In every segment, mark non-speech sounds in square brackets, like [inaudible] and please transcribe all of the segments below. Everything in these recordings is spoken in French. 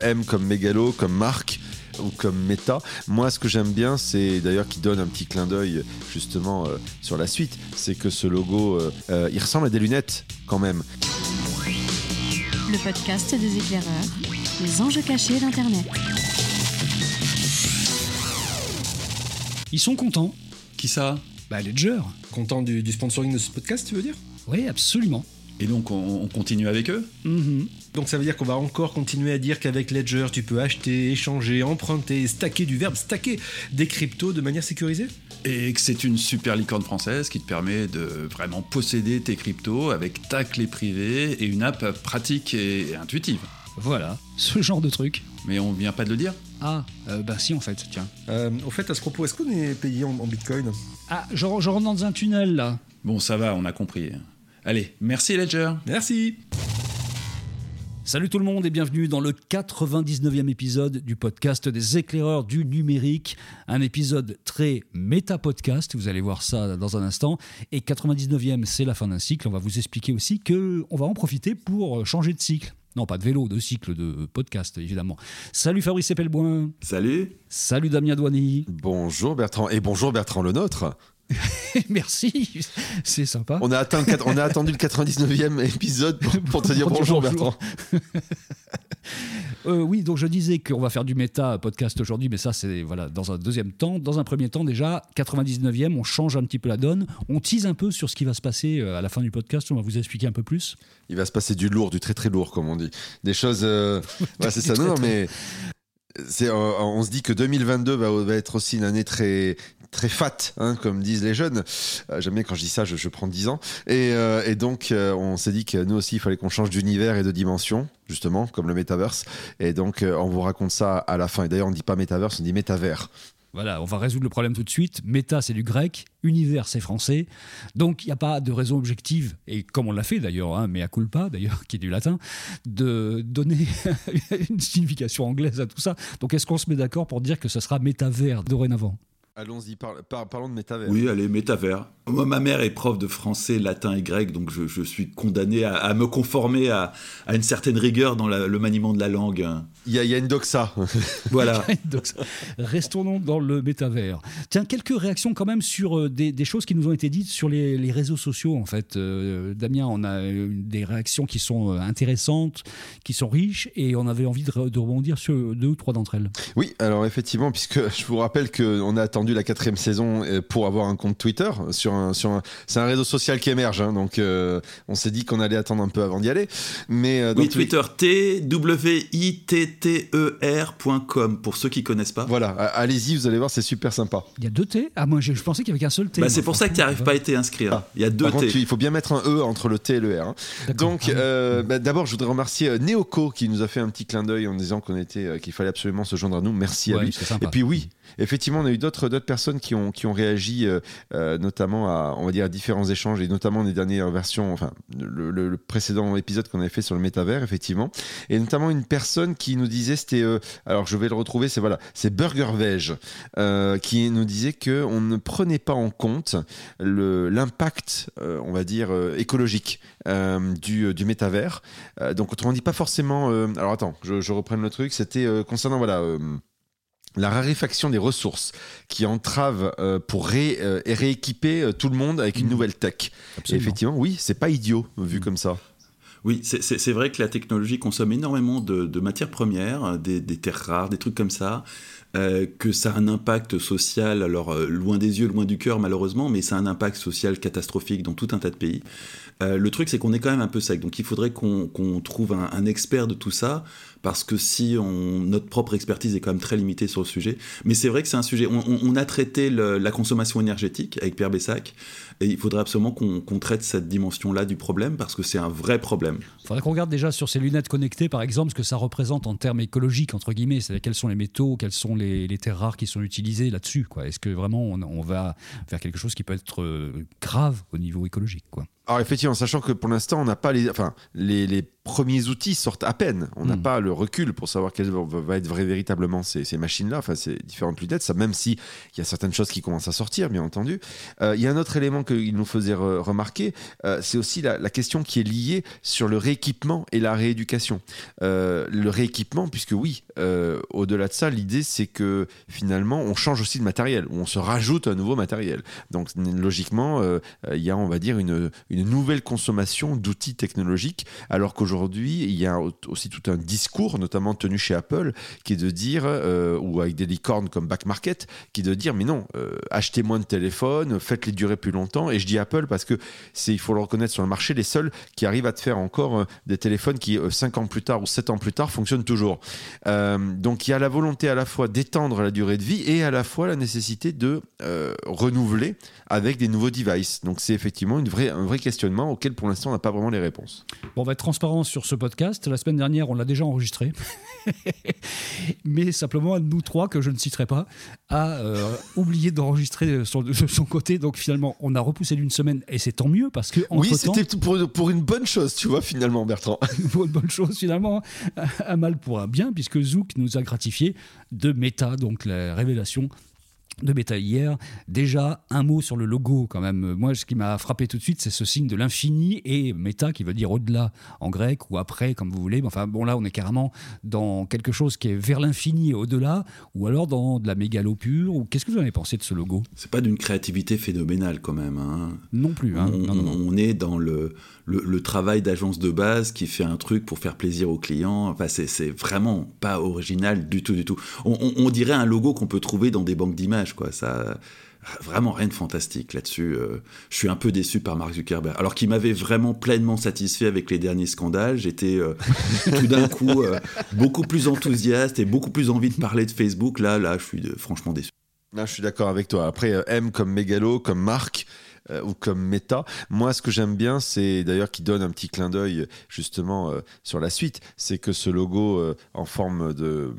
M comme mégalo, comme marque ou comme méta. Moi, ce que j'aime bien, c'est d'ailleurs qui donne un petit clin d'œil justement euh, sur la suite, c'est que ce logo, euh, euh, il ressemble à des lunettes quand même. Le podcast des éclaireurs, les enjeux cachés d'Internet. Ils sont contents. Qui ça? Bah, Ledger. Content du, du sponsoring de ce podcast, tu veux dire? Oui, absolument. Et donc on, on continue avec eux? Mhm. Donc ça veut dire qu'on va encore continuer à dire qu'avec Ledger, tu peux acheter, échanger, emprunter, stacker du verbe stacker des cryptos de manière sécurisée? Et que c'est une super licorne française qui te permet de vraiment posséder tes cryptos avec ta clé privée et une app pratique et intuitive. Voilà, ce genre de truc. Mais on vient pas de le dire? Ah, euh, bah si en fait, tiens. euh, Au fait, à ce propos, est-ce qu'on est payé en, en bitcoin? Ah, je, je rentre dans un tunnel là. Bon, ça va, on a compris. Allez, merci Ledger. Merci Salut tout le monde et bienvenue dans le 99e épisode du podcast des éclaireurs du numérique. Un épisode très méta-podcast, vous allez voir ça dans un instant. Et 99e, c'est la fin d'un cycle. On va vous expliquer aussi que on va en profiter pour changer de cycle. Non, pas de vélo, de cycle, de podcast, évidemment. Salut Fabrice Epelboin. Salut Salut Damien Douani. Bonjour Bertrand et bonjour Bertrand le nôtre. [laughs] Merci, c'est sympa. On a, atteint on a attendu le 99e épisode pour, pour te dire bonjour bonjour. Bertrand. [laughs] Euh, oui, donc je disais qu'on va faire du méta podcast aujourd'hui, mais ça c'est voilà dans un deuxième temps. Dans un premier temps déjà, 99e, on change un petit peu la donne, on tease un peu sur ce qui va se passer euh, à la fin du podcast, on va vous expliquer un peu plus. Il va se passer du lourd, du très très lourd comme on dit. Des choses... euh, ouais, [laughs] c'est ça, non, non, mais... euh, on se dit que 2022 va, va être aussi une année très très fat, hein, comme disent les jeunes. Euh, bien quand je dis ça, je, prends 10 ans. Et, euh, donc, euh, on s'est dit que nous aussi, il fallait qu'on change d'univers et de dimension, justement, comme le metaverse. Et donc, euh, on vous raconte ça à la fin. Et d'ailleurs, on ne dit pas metaverse, on dit métavers. Voilà, on va résoudre le problème tout de suite. Méta c'est du grec, univers c'est français, donc il n'y a pas de raison objective, et comme on l'a fait d'ailleurs, hein, à culpa d'ailleurs, [laughs] qui est du latin, de donner [laughs] une signification anglaise à tout ça. Donc est-ce qu'on se met d'accord pour dire que ce sera métavers dorénavant? Allons-y, par- par- parlons de métavers. Oui, allez, métavers. Moi, ma mère est prof de français, latin et grec, donc je, je suis condamné à, à me conformer à, à une certaine rigueur dans la- le maniement de la langue. Il y, a- il y a une doxa. [laughs] Voilà. Donc, ça- restons donc dans le métavers. Tiens, quelques réactions quand même sur euh, des, des choses qui nous ont été dites sur les, les réseaux sociaux. En fait, Euh, Damien, on a eu des réactions qui sont euh, intéressantes, qui sont riches, et on avait envie de, re- de rebondir sur deux ou trois d'entre elles. Oui, alors effectivement, puisque je vous rappelle qu'on a attendu la quatrième saison pour avoir un compte Twitter sur un, sur un, c'est un réseau social qui émerge, hein, donc euh, on s'est dit qu'on allait attendre un peu avant d'y aller. Mais euh, Oui, tous les- Twitter, T-W-I-T-T-E-R.com, E pour ceux qui connaissent pas. Voilà, allez-y, vous allez voir, c'est super sympa. Il y a deux T Ah, moi, je, je pensais qu'il y avait qu'un seul T. Bah, c'est pour ça que tu n'arrives pas à été inscrire. Ah. Il y a deux Par contre, T. il faut bien mettre un E entre le T et le R. hein. Donc, Ah euh, bah, d'abord, je voudrais remercier Neoko qui nous a fait un petit clin d'œil en disant qu'on était, qu'il fallait absolument se joindre à nous. Merci à lui. Et puis oui, effectivement, on a eu d'autres personnes qui ont qui ont réagi, euh, euh, notamment à on va dire différents échanges et notamment les dernières versions, enfin le, précédent épisode qu'on avait fait sur le métavers, effectivement, et notamment une personne qui nous disait c'était euh, alors je vais le retrouver, c'est voilà, c'est Burger Veg qui nous disait que on ne prenait pas en compte l'impact, on va dire écologique du du métavers. Donc autrement dit pas forcément. alors attends, je, je reprenne le truc. C'était concernant voilà. La raréfaction des ressources qui entrave euh, pour ré- euh, rééquiper euh, tout le monde avec une Mhm. nouvelle tech. Et effectivement, oui, c'est pas idiot vu Mhm. comme ça. Oui, c'est- vrai que la technologie consomme énormément de, de matières premières, des, des terres rares, des trucs comme ça, que ça a un impact social, alors loin des yeux, loin du cœur malheureusement, mais ça a un impact social catastrophique dans tout un tas de pays. Le truc, c'est qu'on est quand même un peu sec, donc il faudrait qu'on trouve un, un expert de tout ça, parce que si notre propre expertise est quand même très limitée sur le sujet. Mais c'est vrai que c'est un sujet. On, a traité la consommation énergétique avec Pierre Bessac, et il faudrait absolument qu'on traite cette dimension-là du problème, parce que c'est un vrai problème. Il faudrait qu'on regarde déjà sur ces lunettes connectées, par exemple, ce que ça représente en termes écologiques, entre guillemets. C'est-à-dire quels sont les métaux, quelles sont les, terres rares qui sont utilisées là-dessus. Est-ce que vraiment on, va vers quelque chose qui peut être euh, grave au niveau écologique. Alors effectivement, sachant que pour l'instant, on n'a pas les, enfin, les, les premiers outils sortent à peine. On n'a Mm. pas le recul pour savoir quelles vont va être véritablement ces, ces machines-là, enfin ces différentes lunettes. Ça, même si il y a certaines choses qui commencent à sortir, bien entendu. Euh, Il y a un autre élément qu'il nous faisait re- remarquer, euh, c'est aussi la, la question qui est liée sur le rééquipement et la rééducation. Euh, le rééquipement, puisque oui, au-delà de ça, l'idée c'est que finalement, on change aussi de matériel, ou on se rajoute un nouveau matériel. Donc logiquement, il y a, on va dire, une, une nouvelle consommation d'outils technologiques, alors qu'aujourd'hui, il y a au- aussi tout un discours, notamment tenu chez Apple, qui est de dire, euh, ou avec des licornes comme Back Market, qui est de dire, mais non, euh, achetez moins de téléphones, faites-les durer plus longtemps. Et je dis Apple parce que c'est, il faut le reconnaître sur le marché, les seuls qui arrivent à te faire encore euh, des téléphones qui, 5 ans plus tard ou 7 ans plus tard, fonctionnent toujours. Donc il y a la volonté à la fois d'étendre la durée de vie et à la fois la nécessité de renouveler avec des nouveaux devices. Donc c'est effectivement une vraie, un vrai auquel pour l'instant on n'a pas vraiment les réponses. Bon, on va être transparent sur ce podcast. La semaine dernière, on l'a déjà enregistré. [laughs] Mais simplement, nous trois, que je ne citerai pas, a euh, oublié d'enregistrer son- de son côté. Donc finalement, on a repoussé d'une semaine et c'est tant mieux parce que oui, c'était pour, pour une bonne chose, tu vois, finalement, Bertrand. [laughs] pour une bonne chose finalement, un mal pour un bien, puisque Zook nous a gratifié de Meta, donc la révélation de Meta hier. Déjà, un mot sur le logo quand même. Moi, ce qui m'a frappé tout de suite, c'est ce signe de l'infini et Meta qui veut dire au-delà en grec ou après, comme vous voulez. Mais Enfin, bon, là, on est carrément dans quelque chose qui est vers l'infini et au-delà, ou alors dans de la mégalo pure. Ou qu'est-ce que vous en avez pensé de ce logo? C'est pas d'une créativité phénoménale quand même. hein. Non plus. Hein on, non, non, non. on est dans le, le, le travail d'agence de base qui fait un truc pour faire plaisir aux clients. Enfin, c'est, c'est vraiment pas original du tout, du tout. On, on- on dirait un logo qu'on peut trouver dans des banques d'images, quoi. Ça, vraiment rien de fantastique là-dessus. Euh, je suis un peu déçu par Mark Zuckerberg. Alors qu'il m'avait vraiment pleinement satisfait avec les derniers scandales, j'étais euh, [laughs] tout d'un coup euh, beaucoup plus enthousiaste et beaucoup plus envie de parler de Facebook. Là, là, je suis de- franchement déçu. Non, je suis d'accord avec toi. Après, M comme Mégalo, comme euh, ou comme méta. Moi, ce que j'aime bien, c'est d'ailleurs qui donne un petit clin d'œil justement euh, sur la suite, c'est que ce logo euh, en forme de,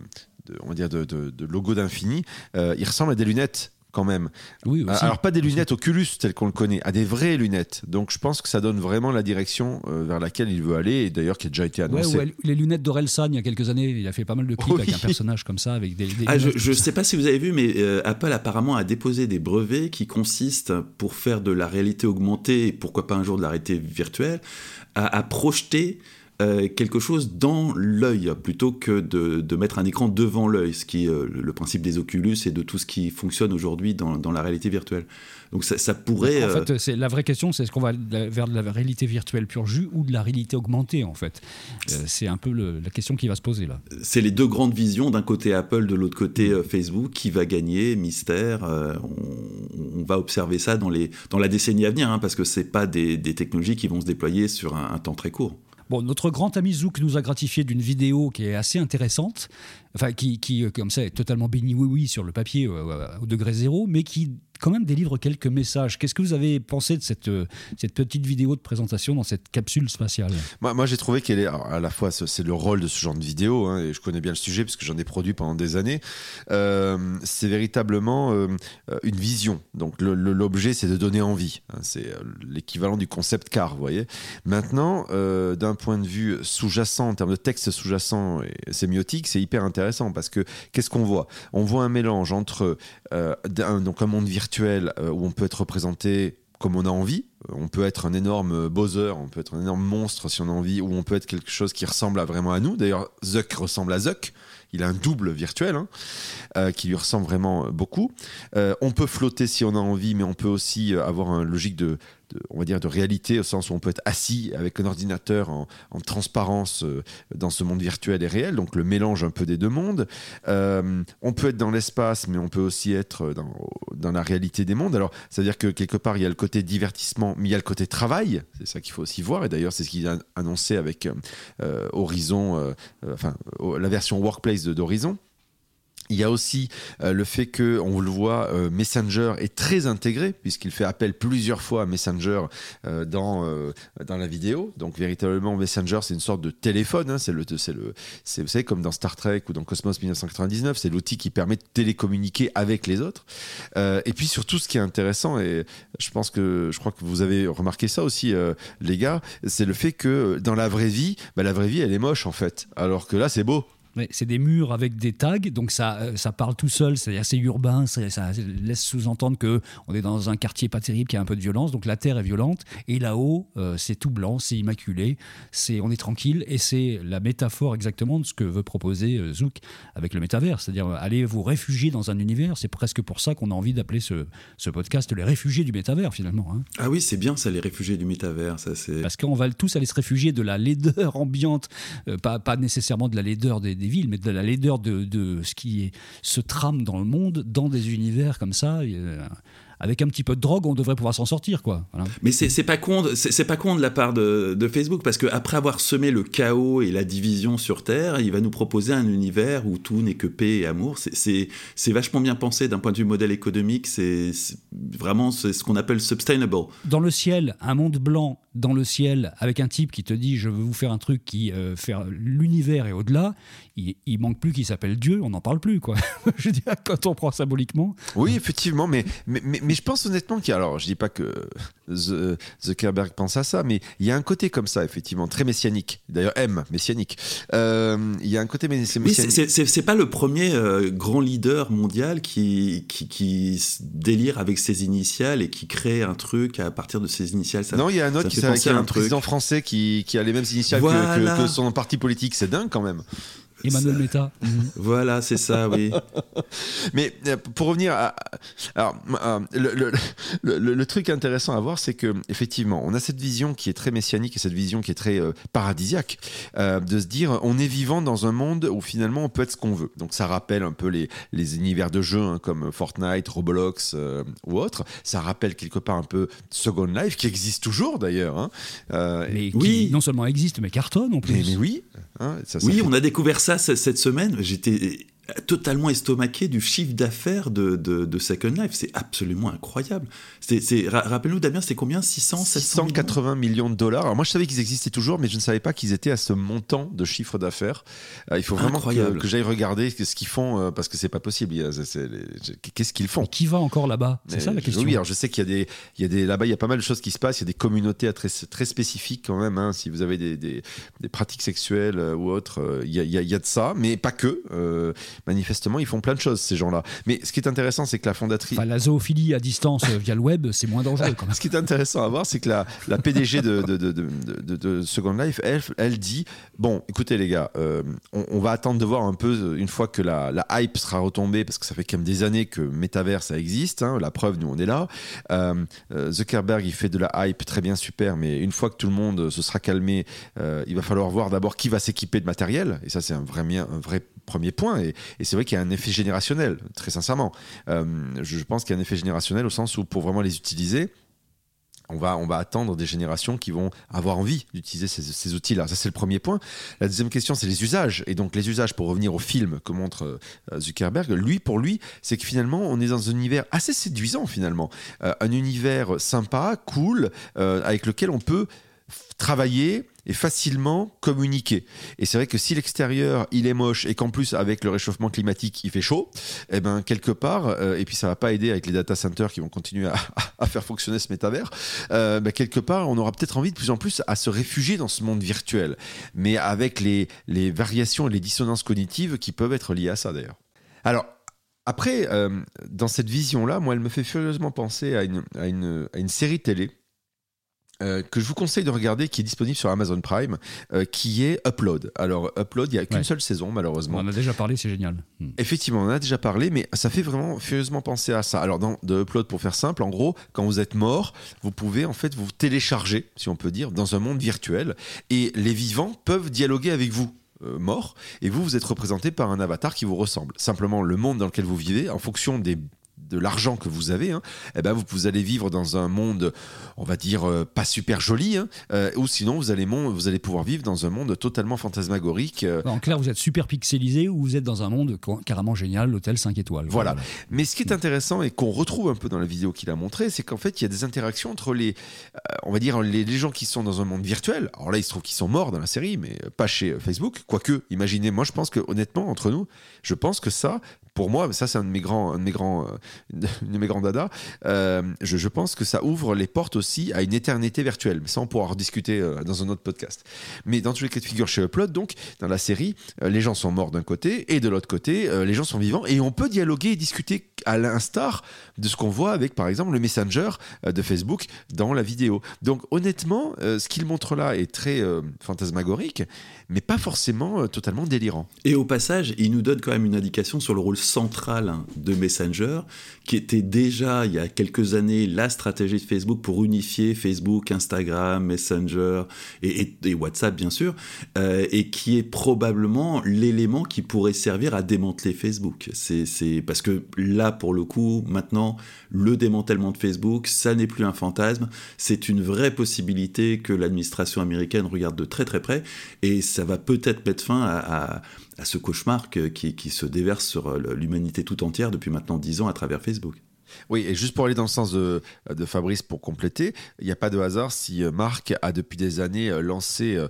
de- on va dire de, de- de logo d'infini, euh, il ressemble à des lunettes quand même. Oui, aussi. Alors pas des lunettes Oculus telles qu'on le connaît, à des vraies lunettes. Donc je pense que ça donne vraiment la direction euh, vers laquelle il veut aller et d'ailleurs qui a déjà été annoncé. ouais, les lunettes d'Orelsan il y a quelques années, il a fait pas mal de clips Oui. avec un personnage comme ça, avec des. des Ah, je ne sais pas si vous avez vu, mais euh, Apple apparemment a déposé des brevets qui consistent, pour faire de la réalité augmentée et pourquoi pas un jour de la réalité virtuelle, à, à projeter euh, quelque chose dans l'œil plutôt que de, de mettre un écran devant l'œil, ce qui est euh, le principe des Oculus et de tout ce qui fonctionne aujourd'hui dans, dans la réalité virtuelle. Donc ça, ça pourrait... En euh, fait, c'est la vraie question, c'est est-ce qu'on va vers de la réalité virtuelle pure jus ou de la réalité augmentée en fait? C'est un peu le- la question qui va se poser là. c'est les deux grandes visions, d'un côté Apple, de l'autre côté Facebook, qui va gagner, mystère. on, on va observer ça dans, les, dans la décennie à venir, hein, parce que c'est pas des, des technologies qui vont se déployer sur un, un temps très court. Bon, notre grand ami Zouk nous a gratifié d'une vidéo qui est assez intéressante, enfin qui, qui euh, comme ça est totalement béni oui oui sur le papier euh, au degré zéro, mais qui quand même délivre quelques messages. Qu'est-ce que vous avez pensé de cette, euh, cette petite vidéo de présentation dans cette capsule spatiale Moi, j'ai trouvé qu'elle est à la fois ce- c'est le rôle de ce genre de vidéo hein, et je connais bien le sujet parce que j'en ai produit pendant des années. Euh, c'est véritablement euh, une vision. Donc l'objet c'est de donner envie. hein. c'est l'équivalent du concept car, vous voyez. Maintenant, d'un point de vue sous-jacent en termes de texte sous-jacent et sémiotique, c'est hyper intéressant parce que qu'est-ce qu'on voit? On voit un mélange entre donc un monde virtuel euh, où on peut être représenté comme on a envie. On peut être un énorme Bowser, on peut être un énorme monstre si on a envie, ou on peut être quelque chose qui ressemble à vraiment à nous. D'ailleurs, Zuck ressemble à Zuck. Il a un double virtuel hein, euh, qui lui ressemble vraiment beaucoup. Euh, on peut flotter si on a envie, mais on peut aussi avoir une logique de, de- on va dire, de réalité au sens où on peut être assis avec un ordinateur en, en transparence euh, dans ce monde virtuel et réel. Donc le mélange un peu des deux mondes. Euh, on peut être dans l'espace, mais on peut aussi être dans, la réalité des mondes. Alors, c'est-à-dire que quelque part, il y a le côté divertissement, mais il y a le côté travail. C'est ça qu'il faut aussi voir. Et d'ailleurs, c'est ce qu'il a annoncé avec euh, Horizon, enfin, la version Workplace d'Horizon. Il y a aussi euh, le fait que, on le voit, euh, Messenger est très intégré puisqu'il fait appel plusieurs fois à Messenger euh, dans dans la vidéo. Donc véritablement, Messenger c'est une sorte de téléphone. Hein. c'est le c'est le c'est vous savez comme dans Star Trek ou dans Cosmos 1999, c'est l'outil qui permet de télécommuniquer avec les autres. et puis surtout, ce qui est intéressant et je pense que je crois que vous avez remarqué ça aussi, les gars, c'est le fait que dans la vraie vie, bah, la vraie vie elle est moche en fait, alors que là c'est beau c'est des murs avec des tags, donc ça, euh, ça parle tout seul, c'est assez urbain, ça, laisse sous-entendre que on est dans un quartier pas terrible qui a un peu de violence, donc la terre est violente, et là-haut, euh, c'est tout blanc, c'est immaculé, c'est on est tranquille, et c'est la métaphore exactement de ce que veut proposer euh, Zouk avec le métavers, c'est-à-dire allez vous réfugier dans un univers, c'est presque pour ça qu'on a envie d'appeler ce, ce, podcast les réfugiés du métavers finalement. Hein. Ah oui, c'est bien ça, les réfugiés du métavers, ça c'est... Parce qu'on va tous aller se réfugier de la laideur [laughs] ambiante, pas, pas nécessairement de la laideur des villes, mais de la laideur de, de, ce qui se trame dans le monde, dans des univers comme ça. Euh, avec un petit peu de drogue, on devrait pouvoir s'en sortir, quoi. Mais c'est pas con, c'est pas con de la part de, de Facebook parce qu'après avoir semé le chaos et la division sur Terre, il va nous proposer un univers où tout n'est que paix et amour. C'est vachement bien pensé d'un point de vue modèle économique. C'est vraiment ce qu'on appelle sustainable. Dans le ciel, un monde blanc dans le ciel avec un type qui te dit je veux vous faire un truc qui euh, fait l'univers et au-delà, il, il, manque plus qu'il s'appelle Dieu, on n'en parle plus quoi. [laughs] je dis quand on prend symboliquement. Oui, effectivement, mais, mais, mais, je pense honnêtement qu'il y a, alors je dis pas que Zuckerberg pense à ça, mais il y a un côté comme ça effectivement très messianique. D'ailleurs M messianique. Euh, il y a un côté messianique. Oui, c'est pas le premier euh, grand leader mondial qui, qui, qui délire avec ses initiales et qui crée un truc à partir de ses initiales. Ça, non, il y a un autre qui c'est un, président français qui, qui, a les mêmes initiales que, son parti politique. C'est dingue quand même. Emmanuel Meta. Voilà, c'est ça, oui. [laughs] Mais euh, pour revenir à. Alors, euh, le, le, le, truc intéressant à voir, c'est que effectivement, on a cette vision qui est très messianique et cette vision qui est très euh, paradisiaque, de se dire on est vivant dans un monde où finalement on peut être ce qu'on veut. Donc ça rappelle un peu les, les univers de jeux hein, comme Fortnite, Roblox ou autre. Ça rappelle quelque part un peu Second Life qui existe toujours d'ailleurs. Hein. mais qui oui. non seulement existe, mais cartonne en plus. Mais, oui. Hein, oui, on a découvert ça cette semaine, j'étais totalement estomaqué du chiffre d'affaires de, de, Second Life. C'est absolument incroyable. Rappelle-nous, Damien, c'était combien? 600, 680 millions, de dollars. Alors moi, je savais qu'ils existaient toujours, mais je ne savais pas qu'ils étaient à ce montant de chiffre d'affaires. Euh, il faut vraiment que, j'aille regarder ce qu'ils font, euh, parce que c'est pas possible. Qu'est-ce qu'ils font? Qui va encore là-bas? C'est ça la question. Oui, alors je sais qu'il y a des, il y a des là-bas, il y a pas mal de choses qui se passent. Il y a des communautés très, très spécifiques quand même. Hein. si vous avez des, des, pratiques sexuelles euh, ou autres, il y, a, il y, a, de ça, mais pas que manifestement, ils font plein de choses, ces gens-là. Mais ce qui est intéressant, c'est que la fondatrice. Enfin, la zoophilie à distance euh, via le web, c'est moins dangereux. Quand même. ce qui est intéressant à voir, c'est que la, la PDG de, de, de, de, Second Life, elle, elle dit Bon, écoutez, les gars, euh, on, va attendre de voir un peu, une fois que la, la, hype sera retombée, parce que ça fait quand même des années que Metaverse, ça existe. Hein, la preuve, nous, on est là. Euh, Zuckerberg, il fait de la hype très bien, super, mais une fois que tout le monde se sera calmé, il va falloir voir d'abord qui va s'équiper de matériel. Et ça, c'est un vrai, un vrai premier point. Et, c'est vrai qu'il y a un effet générationnel, très sincèrement. Euh, je pense qu'il y a un effet générationnel au sens où pour vraiment les utiliser, on va, on va attendre des générations qui vont avoir envie d'utiliser ces, outils-là. Ça, c'est le premier point. La deuxième question, c'est les usages. Et donc, les usages, pour revenir au film que montre euh, Zuckerberg, lui, pour lui, c'est que finalement, on est dans un univers assez séduisant, finalement. Euh, un univers sympa, cool, avec lequel on peut travailler et facilement communiquer. Et c'est vrai que si l'extérieur il est moche et qu'en plus avec le réchauffement climatique il fait chaud, eh ben quelque part euh, et puis ça va pas aider avec les data centers qui vont continuer à, faire fonctionner ce métavers, euh, ben, quelque part on aura peut-être envie de plus en plus à se réfugier dans ce monde virtuel, mais avec les, variations et les dissonances cognitives qui peuvent être liées à ça d'ailleurs. Alors après, euh, dans cette vision-là, moi, elle me fait furieusement penser à une, à une série télé euh, que je vous conseille de regarder, qui est disponible sur Amazon Prime, euh, qui est Upload. Alors, Upload, il n'y a qu'une seule saison, malheureusement. On en a déjà parlé, c'est génial. Hmm. Effectivement, on en a déjà parlé, mais ça fait vraiment furieusement penser à ça. Alors, dans de Upload, pour faire simple, en gros, quand vous êtes mort, vous pouvez en fait vous télécharger, si on peut dire, dans un monde virtuel, et les vivants peuvent dialoguer avec vous. Euh, mort et vous vous êtes représenté par un avatar qui vous ressemble simplement le monde dans lequel vous vivez en fonction des de l'argent que vous avez, hein, eh ben vous, vous allez vivre dans un monde, on va dire, euh, pas super joli, hein, euh, ou sinon vous allez, mon- vous allez pouvoir vivre dans un monde totalement fantasmagorique. euh, En clair, vous êtes super pixelisé ou vous êtes dans un monde ca- carrément génial, l'hôtel 5 étoiles. Voilà. Mais ce qui est intéressant et qu'on retrouve un peu dans la vidéo qu'il a montré, c'est qu'en fait, il y a des interactions entre les, euh, on va dire, les, les gens qui sont dans un monde virtuel. Alors là, il se trouve qu'ils sont morts dans la série, mais pas chez Facebook. Quoique, imaginez, moi, je pense que honnêtement, entre nous, je pense que ça, pour moi, ça, c'est un de mes grands, un de mes grands, euh, [laughs] de mes grands dadas. euh, je, pense que ça ouvre les portes aussi à une éternité virtuelle. Mais ça, on pourra en rediscuter euh, dans un autre podcast. Mais dans tous les cas de figure chez Upload, donc, dans la série, euh, les gens sont morts d'un côté et de l'autre côté, les gens sont vivants et on peut dialoguer et discuter à l'instar de ce qu'on voit avec, par exemple, le Messenger de Facebook dans la vidéo. Donc, honnêtement, ce qu'il montre là est très fantasmagorique, mais pas forcément totalement délirant. Et au passage, il nous donne quand même une indication sur le rôle central de Messenger, qui était déjà il y a quelques années la stratégie de Facebook pour unifier Facebook, Instagram, Messenger et, WhatsApp bien sûr, euh, et qui est probablement l'élément qui pourrait servir à démanteler Facebook. C'est parce que là, pour le coup, maintenant, le démantèlement de Facebook, ça n'est plus un fantasme, c'est une vraie possibilité que l'administration américaine regarde de très très près, et ça va peut-être mettre fin à- à ce cauchemar qui, qui se déverse sur euh, l'humanité tout entière depuis maintenant 10 ans à travers Facebook. Oui, et juste pour aller dans le sens de, Fabrice pour compléter, il n'y a pas de hasard si euh, Marc a depuis des années euh, lancé, euh,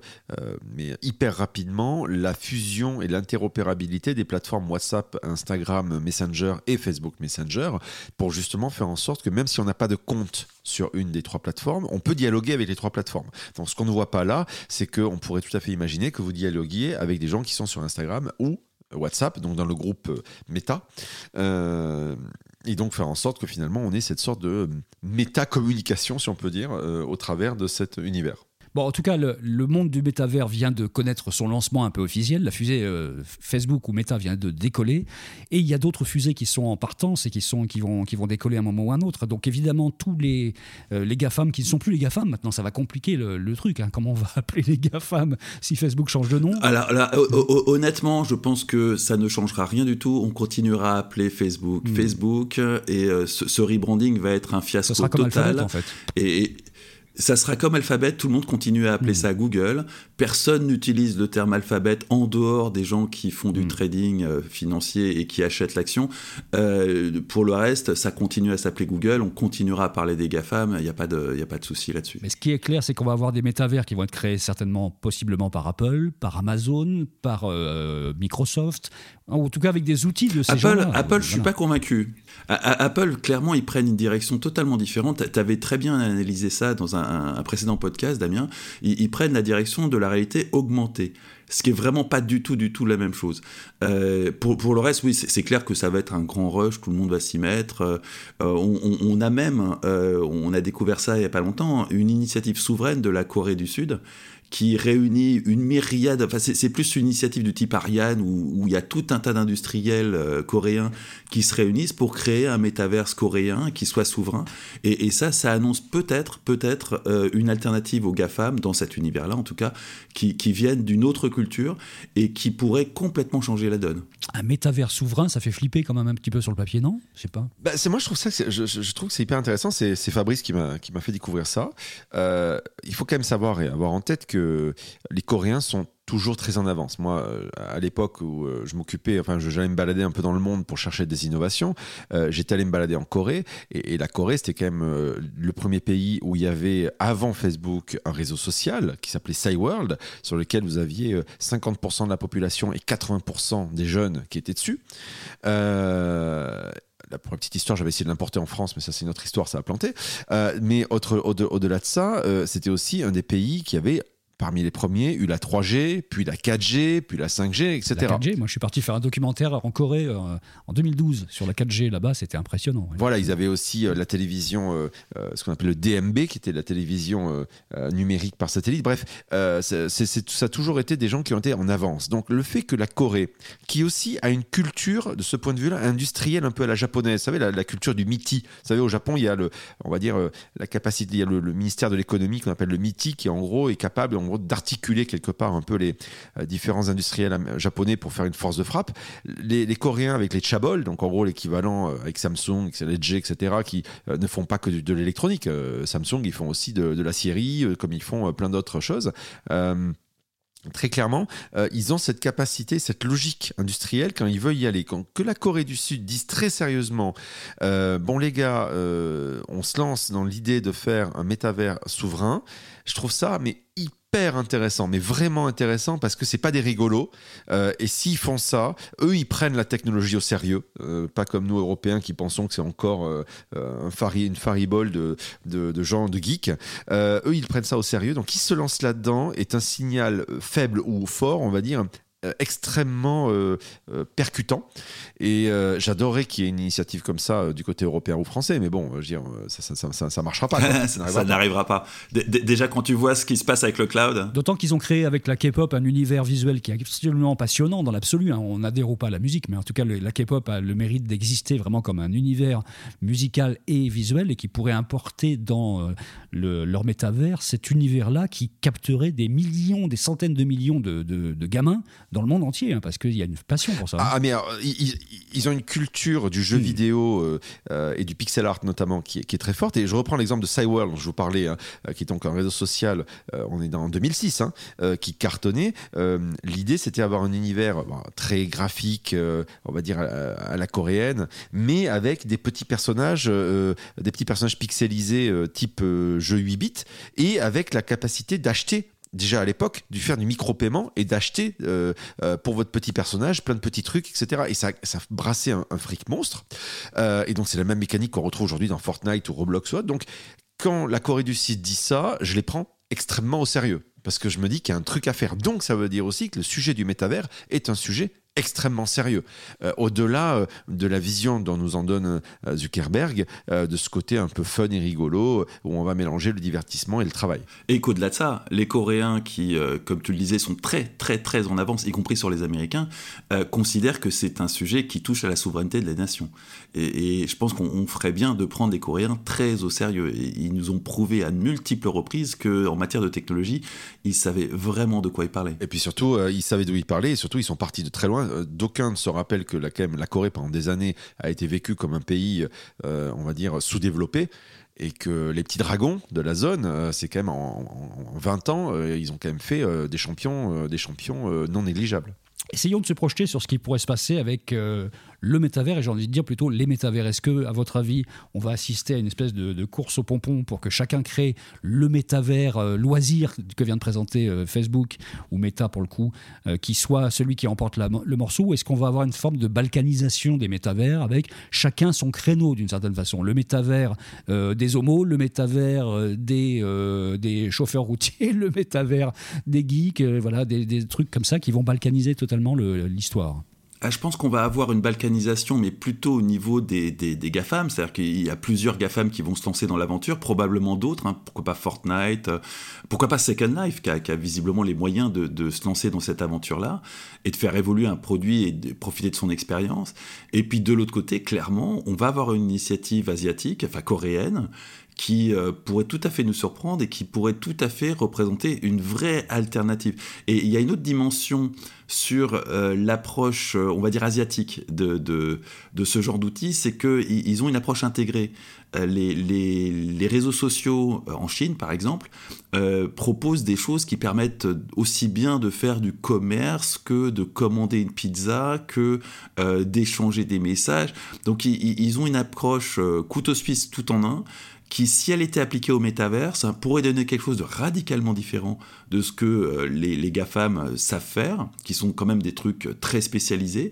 mais hyper rapidement, la fusion et l'interopérabilité des plateformes WhatsApp, Instagram, Messenger et Facebook Messenger, pour justement faire en sorte que même si on n'a pas de compte sur une des trois plateformes, on peut dialoguer avec les trois plateformes. Donc ce qu'on ne voit pas là, c'est qu'on pourrait tout à fait imaginer que vous dialoguiez avec des gens qui sont sur Instagram ou WhatsApp, donc dans le groupe Meta. Et donc faire en sorte que finalement on ait cette sorte de méta-communication, si on peut dire, euh, au travers de cet univers. Bon, en tout cas, le, le monde du métavers vient de connaître son lancement un peu officiel. La fusée euh, Facebook ou Meta vient de décoller. Et il y a d'autres fusées qui sont en partance et qui, sont, qui, vont, qui vont décoller à un moment ou à un autre. Donc évidemment, tous les, euh, les GAFAM qui ne sont plus les GAFAM, maintenant ça va compliquer le, le truc. hein. Comment on va [laughs] appeler les GAFAM si Facebook change de nom? Alors là, honnêtement, je pense que ça ne changera rien du tout. On continuera à appeler Facebook Hmm. Facebook et euh, ce, ce rebranding va être un fiasco Ça sera comme total. Alphabet en fait. Et, et ça sera comme Alphabet, tout le monde continue à appeler Mm. ça Google. Personne n'utilise le terme Alphabet en dehors des gens qui font du Mm. trading euh, financier et qui achètent l'action. Euh, pour le reste, ça continue à s'appeler Google. On continuera à parler des GAFAM. Il n'y a pas de, y a pas de souci là-dessus. Mais ce qui est clair, c'est qu'on va avoir des métavers qui vont être créés certainement, possiblement par Apple, par Amazon, par euh, Microsoft, en tout cas avec des outils de ces Apple, gens-là. Apple, je suis Voilà. pas convaincu. Apple, clairement, ils prennent une direction totalement différente. Tu avais très bien analysé ça dans un, un précédent podcast, Damien. Ils, prennent la direction de la réalité augmentée. Ce qui est vraiment pas du tout, du tout la même chose. Euh, pour, pour le reste, oui, c'est clair que ça va être un grand rush, tout le monde va s'y mettre. Euh, on, on- a même, euh, on a découvert ça il y a pas longtemps, une initiative souveraine de la Corée du Sud qui réunit une myriade, enfin c'est plus une initiative du type Ariane où, où il y a tout un tas d'industriels euh, coréens qui se réunissent pour créer un métaverse coréen qui soit souverain. Et, et ça, ça annonce peut-être, peut-être euh, une alternative aux GAFAM, dans cet univers-là en tout cas, qui, qui viennent d'une autre culture et qui pourrait complètement changer la donne. Un métavers souverain, ça fait flipper quand même un petit peu sur le papier, non? Je sais pas. Bah, c'est moi je trouve ça que c'est- je, je- je trouve que c'est hyper intéressant c'est c'est Fabrice qui m'a qui m'a fait découvrir ça Euh, il faut quand même savoir et avoir en tête que les Coréens sont toujours très en avance. Moi, euh, à l'époque où euh, je m'occupais, enfin, j'allais me balader un peu dans le monde pour chercher des innovations, euh, j'étais allé me balader en Corée, et, la Corée, c'était quand même le premier pays où il y avait, avant Facebook, un réseau social qui s'appelait Cyworld, sur lequel vous aviez euh, 50% de la population et 80% des jeunes qui étaient dessus. Euh, pour la petite histoire, j'avais essayé de l'importer en France, mais ça, c'est une autre histoire, ça a planté. Mais autre- au- au-delà de ça, c'était aussi un des pays qui avait, parmi les premiers, eu la 3G, puis la 4G, puis la 5G, etc. La 4G, moi je suis parti faire un documentaire en Corée euh, en 2012 sur la 4G là-bas, c'était impressionnant. ouais. Voilà, ils avaient aussi euh, la télévision, euh, ce qu'on appelle le DMB, qui était la télévision numérique par satellite. Bref, c'est- ça a toujours été des gens qui ont été en avance. Donc le fait que la Corée, qui aussi a une culture, de ce point de vue-là, industrielle un peu à la japonaise, vous savez, la, la culture du MITI. Vous savez, au Japon, il y a le, on va dire, la capacité, il y a le, le ministère de l'économie qu'on appelle le MITI, qui en gros est capable, d'articuler quelque part un peu les différents industriels japonais pour faire une force de frappe. Les, Coréens avec les Chabol, donc en gros l'équivalent avec Samsung, LG, etc., qui ne font pas que de, l'électronique. Samsung, ils font aussi de, la scierie, comme ils font plein d'autres choses. Très clairement, euh, ils ont cette capacité, cette logique industrielle quand ils veulent y aller. Quand que la Corée du Sud dise très sérieusement, euh, bon les gars, euh, on se lance dans l'idée de faire un métavers souverain, je trouve ça mais hyper hyper intéressant, mais vraiment intéressant parce que c'est pas des rigolos. Euh, et s'ils font ça, eux, ils prennent la technologie au sérieux, euh, pas comme nous Européens qui pensons que c'est encore euh, un une faribole de, de, de, gens, de geeks. eux, ils prennent ça au sérieux. Donc, qui se lance là-dedans est un signal faible ou fort, on va dire, euh, extrêmement euh, euh, percutant. Et j'adorerais qu'il y ait une initiative comme ça du côté européen ou français, mais bon, je veux dire, ça, ça, ça, marchera pas. [laughs] ça n'arrivera pas. Déjà, quand tu vois ce qui se passe avec le cloud. D'autant qu'ils ont créé avec la K-pop un univers visuel qui est absolument passionnant dans l'absolu. Hein. On n'adhère pas à la musique, mais en tout cas, la K-pop a le mérite d'exister vraiment comme un univers musical et visuel et qui pourrait importer dans leur métavers cet univers-là qui capterait des millions, des centaines de millions de, de gamins dans le monde entier, hein, parce qu'il y a une passion pour ça. Hein. Ah, mais ils, ont une culture du jeu hmm. vidéo euh, euh, et du pixel art notamment qui est, très forte. Et je reprends l'exemple de Cyworld dont je vous parlais, hein, euh, qui est donc un réseau social, on est dans 2006, qui cartonnait. L'idée, c'était avoir un univers très graphique, on va dire à, la coréenne, mais avec des petits personnages, des petits personnages pixelisés type jeu 8 bits, et avec la capacité d'acheter déjà à l'époque, de faire du micro-paiement et d'acheter euh, euh, pour votre petit personnage plein de petits trucs, etc. Et ça, ça brassait un, fric monstre. Euh, et donc, c'est la même mécanique qu'on retrouve aujourd'hui dans Fortnite ou Roblox ou. Donc, quand la Corée du Sud dit ça, je les prends extrêmement au sérieux. Parce que je me dis qu'il y a un truc à faire. Donc, ça veut dire aussi que le sujet du métavers est un sujet extrêmement sérieux. Euh, au-delà euh, de la vision dont nous en donne euh, Zuckerberg, de ce côté un peu fun et rigolo, où on va mélanger le divertissement et le travail. Et qu'au-delà de ça, les Coréens qui, comme tu le disais, sont très très très en avance, y compris sur les Américains, considèrent que c'est un sujet qui touche à la souveraineté de la nation. Et, je pense qu'on ferait bien de prendre les Coréens très au sérieux. Et ils nous ont prouvé à de multiples reprises qu'en matière de technologie, ils savaient vraiment de quoi ils parlaient. Et puis surtout, ils savaient d'où ils parlaient, et surtout, ils sont partis de très loin euh, d'aucuns se rappellent que la, la Corée, pendant des années, a été vécue comme un pays, euh, on va dire, sous-développé et que les petits dragons de la zone, euh, c'est quand même en, 20 ans, ils ont quand même fait des champions, des champions non négligeables. Essayons de se projeter sur ce qui pourrait se passer avec le métavers, et j'ai envie de dire plutôt les métavers. Est-ce que, à votre avis, on va assister à une espèce de, course au pompon pour que chacun crée le métavers euh, loisir que vient de présenter euh, Facebook ou Meta pour le coup, euh, qui soit celui qui emporte le morceau? Ou est-ce qu'on va avoir une forme de balkanisation des métavers avec chacun son créneau d'une certaine façon? Le métavers des homos, le métavers des, des chauffeurs routiers, [laughs] le métavers des geeks, voilà, des, des, trucs comme ça qui vont balkaniser totalement l'histoire. Ah, je pense qu'on va avoir une balkanisation, mais plutôt au niveau des, des, des GAFAM. C'est-à-dire qu'il y a plusieurs GAFAM qui vont se lancer dans l'aventure, probablement d'autres. Hein. pourquoi pas Fortnite euh, Pourquoi pas Second Life, qui a, visiblement les moyens de, de, se lancer dans cette aventure-là et de faire évoluer un produit et de profiter de son expérience. Et puis de l'autre côté, clairement, on va avoir une initiative asiatique, enfin coréenne, qui euh, pourrait tout à fait nous surprendre et qui pourrait tout à fait représenter une vraie alternative. Et il y a une autre dimension sur euh, l'approche, euh, on va dire, asiatique de, de, ce genre d'outils, c'est qu'ils ils ont une approche intégrée. Les, les, les, réseaux sociaux en Chine, par exemple, proposent des choses qui permettent aussi bien de faire du commerce que de commander une pizza, que d'échanger des messages. Donc ils, ils, ont une approche couteau suisse tout en un qui, si elle était appliquée au métaverse, pourrait donner quelque chose de radicalement différent de ce que euh, les, les GAFAM euh, savent faire, qui sont quand même des trucs euh, très spécialisés.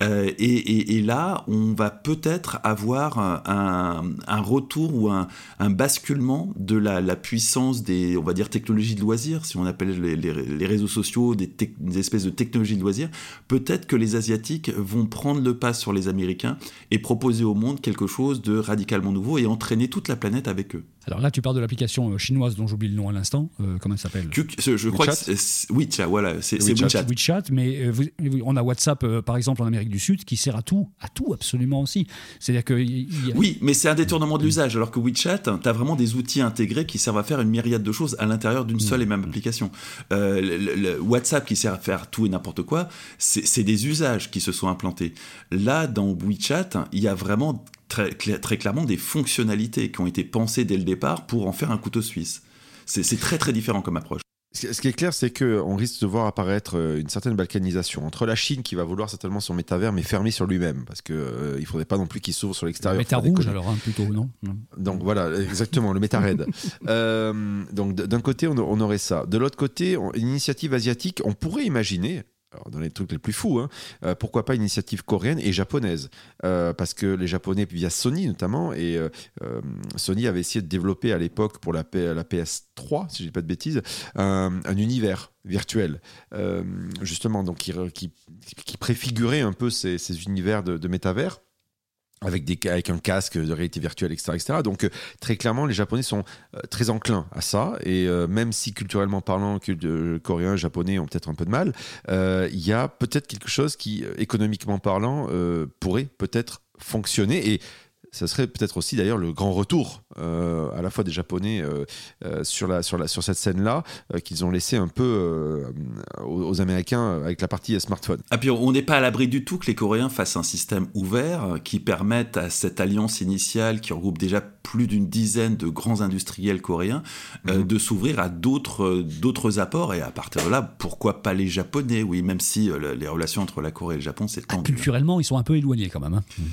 et, là, on va peut-être avoir un, retour ou un, basculement de la, puissance des, on va dire, technologies de loisirs, si on appelle les, réseaux sociaux des, des, espèces de technologies de loisirs. Peut-être que les Asiatiques vont prendre le pas sur les Américains et proposer au monde quelque chose de radicalement nouveau et entraîner toute la planète Internet avec eux. Alors là, tu parles de l'application euh, chinoise dont j'oublie le nom à l'instant. Euh, comment elle s'appelle? Je crois que c'est WeChat, voilà, c'est WeChat. WeChat. Mais euh, vous- on a WhatsApp, euh, par exemple, en Amérique du Sud, qui sert à tout, à tout absolument aussi. C'est-à-dire que il y a- Oui, mais c'est un détournement de l'usage, alors que WeChat, tu as vraiment des outils intégrés qui servent à faire une myriade de choses à l'intérieur d'une seule et même application. Le, le- le WhatsApp qui sert à faire tout et n'importe quoi, c'est des usages qui se sont implantés. Là, dans WeChat, il y a vraiment très, très clairement des fonctionnalités qui ont été pensées dès le départ pour en faire un couteau suisse. C'est c'est très très différent comme approche. Ce qui est clair, c'est qu'on risque de voir apparaître euh, une certaine balkanisation entre la Chine qui va vouloir certainement son métavers, mais fermé sur lui-même, parce que euh, il faudrait pas non plus qu'il s'ouvre sur l'extérieur. Méta Faut rouge, déconner. alors, hein, plutôt, non Donc voilà, [laughs] exactement, le méta raid. [laughs] Euh, donc d'un côté, on, on aurait ça. De l'autre côté, on- une initiative asiatique, on pourrait imaginer. Dans les trucs les plus fous, hein, euh, pourquoi pas initiative coréenne et japonaise Euh, Parce que les Japonais, via Sony notamment, et euh, Sony avait essayé de développer à l'époque pour la, la PS3, si je dis pas de bêtises, un, un univers virtuel, justement, donc qui, préfigurait un peu ces, univers de métavers. Avec, des, avec un casque de réalité virtuelle, etc. etc. Donc, euh, très clairement, les Japonais sont euh, très enclins à ça. Et euh, même si culturellement parlant, que euh, Coréens, Japonais ont peut-être un peu de mal, il y a peut-être quelque chose qui, économiquement parlant, pourrait peut-être fonctionner. Et ça serait peut-être aussi d'ailleurs le grand retour euh, à la fois des Japonais euh, euh, sur, la, sur, la, sur cette scène-là euh, qu'ils ont laissé un peu euh, aux, aux Américains avec la partie smartphone. Ah puis on n'est pas à l'abri du tout que les Coréens fassent un système ouvert qui permette à cette alliance initiale qui regroupe déjà plus d'une dizaine de grands industriels coréens euh, Mhm. de s'ouvrir à d'autres d'autres apports et à partir de là pourquoi pas les Japonais? Oui même si euh, le- les relations entre la Corée et le Japon c'est Ah, tendu. Culturellement, ils sont un peu éloignés quand même. hein. Mais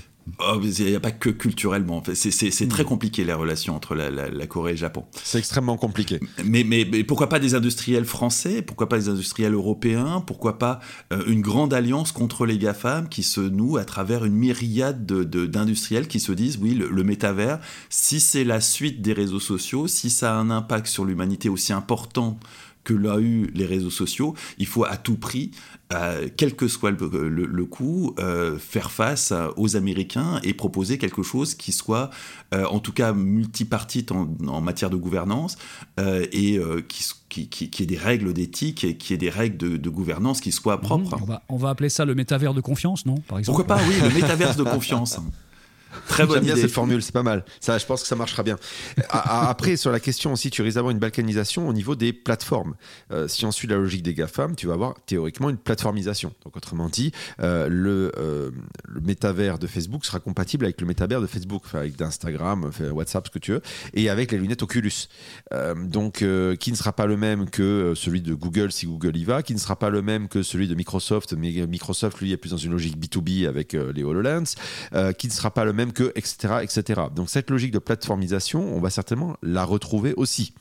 il n'y a pas que culturellement c'est très Mhm. compliqué les relations entre la, la- la Corée et le Japon. C'est extrêmement compliqué. Mais, mais, mais pourquoi pas des industriels français? Pourquoi pas des industriels européens? Pourquoi pas euh, une grande alliance contre les GAFAM qui se noue à travers une myriade de- de- d'industriels qui se disent oui, le, le métavers, si c'est la suite des réseaux sociaux, si ça a un impact sur l'humanité aussi important que l'a eu les réseaux sociaux, il faut à tout prix, euh, quel que soit le, le- le coût, euh, faire face aux Américains et proposer quelque chose qui soit, euh, en tout cas, multipartite en, en matière de gouvernance euh, et qui, qui, qui, qui ait des règles d'éthique et qui ait des règles de, de gouvernance qui soient propres. On va, on va appeler ça le métavers de confiance, non Par exemple? Pourquoi pas, oui, le métaverse de confiance. Très bonne J'aime bien idée. cette formule, c'est pas mal. Ça, je pense que ça marchera bien. Après, sur la question aussi, tu risques d'avoir une balkanisation au niveau des plateformes. Euh, si on suit la logique des GAFAM, tu vas avoir théoriquement une plateformisation. Donc, autrement dit, euh, le, euh, le métavers de Facebook sera compatible avec le métavers de Facebook, enfin, avec d'Instagram, enfin, WhatsApp, ce que tu veux, et avec les lunettes Oculus. Euh, donc, qui ne sera pas le même que celui de Google si Google y va, qui ne sera pas le même que celui de Microsoft, mais Microsoft, lui, est plus dans une logique B2B avec les HoloLens, qui ne sera pas le même que, etc., etc. Donc cette logique de plateformisation, on va certainement la retrouver aussi,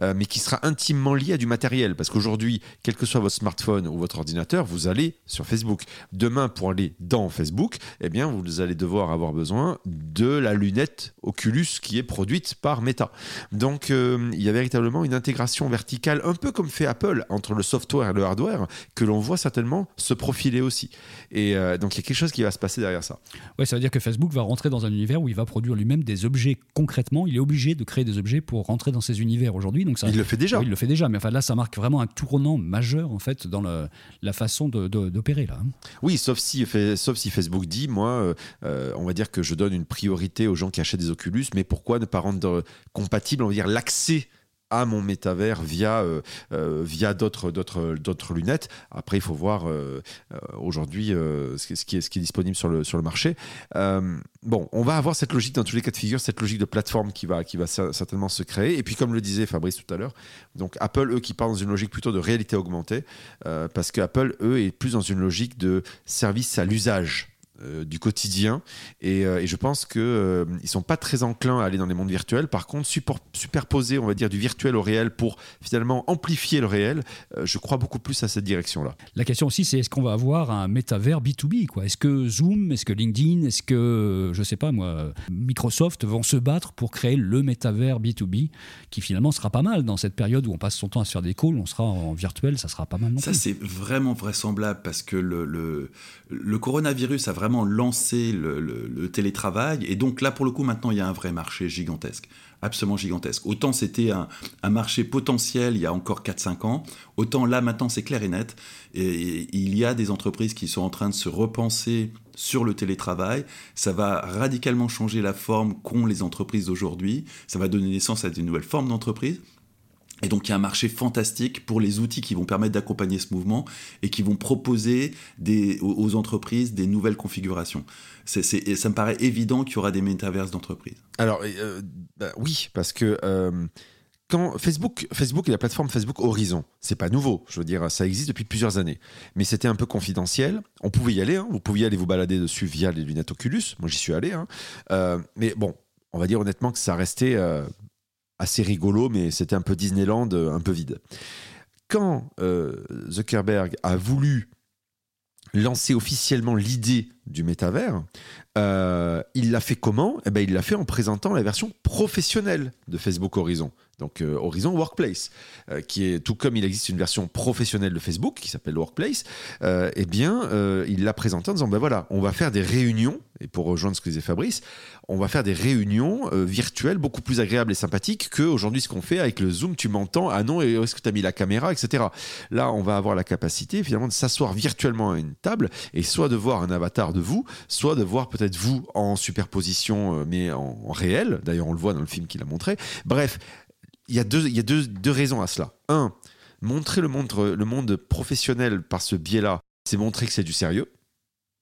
euh, mais qui sera intimement liée à du matériel, parce qu'aujourd'hui, quel que soit votre smartphone ou votre ordinateur, vous allez sur Facebook. Demain, pour aller dans Facebook, eh bien, vous allez devoir avoir besoin de la lunette Oculus qui est produite par Meta. Donc, euh, il y a véritablement une intégration verticale, un peu comme fait Apple, entre le software et le hardware, que l'on voit certainement se profiler aussi. Et euh, donc, il y a quelque chose qui va se passer derrière ça. Ouais, ça veut dire que Facebook va rentrer dans un univers où il va produire lui-même des objets concrètement. Il est obligé de créer des objets pour rentrer dans ces univers aujourd'hui. Donc ça, Il le fait déjà. Oui, il le fait déjà, mais enfin là, ça marque vraiment un tournant majeur en fait dans la façon d'opérer là. hein. Oui, sauf si, fait- sauf si Facebook dit, moi, euh, euh, on va dire que je donne une priorité aux gens qui achètent des Oculus, mais pourquoi ne pas rendre euh, compatible, on va dire, l'accès à mon métavers via, euh, euh, via d'autres, d'autres, d'autres lunettes. Après, il faut voir euh, aujourd'hui ce, qui est- disponible sur le, sur le marché. Bon, on va avoir cette logique dans tous les cas de figure, cette logique de plateforme qui va, qui va cer- certainement se créer. Et puis, comme le disait Fabrice tout à l'heure, donc Apple, eux, qui partent dans une logique plutôt de réalité augmentée, parce que Apple, eux, est plus dans une logique de service à l'usage euh, du quotidien. Et, euh, et je pense que euh, ils sont pas très enclins à aller dans les mondes virtuels. Par contre superposer on va dire du virtuel au réel pour finalement amplifier le réel euh, je crois beaucoup plus à cette direction là La question aussi, c'est est-ce qu'on va avoir un métavers B2B quoi? Est-ce que Zoom, est-ce que LinkedIn, est-ce que, je sais pas moi, Microsoft vont se battre pour créer le métavers B2B qui finalement sera pas mal dans cette période où on passe son temps à se faire des calls, on sera en virtuel, ça sera pas mal non Ça, c'est vraiment vraisemblable parce que le, le, le coronavirus a vraiment vraiment lancé le, télétravail. Et donc là, pour le coup, maintenant, il y a un vrai marché gigantesque absolument gigantesque. Autant c'était un, marché potentiel il y a encore 4-5 ans, autant là maintenant c'est clair et net. Et, il y a des entreprises qui sont en train de se repenser sur le télétravail. Ça va radicalement changer la forme qu'ont les entreprises d'aujourd'hui. Ça va donner naissance à de nouvelles formes d'entreprises. Et donc il y a un marché fantastique pour les outils qui vont permettre d'accompagner ce mouvement et qui vont proposer aux entreprises des nouvelles configurations. C'est, ça me paraît évident qu'il y aura des métaverses d'entreprises. Alors euh, bah oui, parce que euh, quand Facebook, Facebook et la plateforme Facebook Horizon, c'est pas nouveau, je veux dire, ça existe depuis plusieurs années, mais c'était un peu confidentiel. On pouvait y aller, hein. vous pouviez aller vous balader dessus via les lunettes Oculus. Moi j'y suis allé, hein. euh, mais bon, on va dire honnêtement que ça restait assez rigolo, mais c'était un peu Disneyland, euh, un peu vide. Quand euh, Zuckerberg a voulu lancer officiellement l'idée du métavers, euh, il l'a fait comment? Eh ben, Il l'a fait en présentant la version professionnelle de Facebook Horizon donc euh, Horizon Workplace, euh, qui est tout comme il existe une version professionnelle de Facebook qui s'appelle Workplace, euh, eh bien, il l'a présenté en disant ben voilà, on va faire des réunions, et pour rejoindre ce que disait Fabrice, on va faire des réunions virtuelles beaucoup plus agréables et sympathiques que aujourd'hui ce qu'on fait avec le Zoom, tu m'entends, ah non, est-ce que tu as mis la caméra, etc. Là, on va avoir la capacité finalement de s'asseoir virtuellement à une table et soit de voir un avatar de vous, soit de voir peut-être vous en superposition, mais en réel. D'ailleurs, on le voit dans le film qu'il a montré. Bref, il y a, deux, y a deux, deux, raisons à cela. Un, montrer le monde, professionnel par ce biais-là, c'est montrer que c'est du sérieux,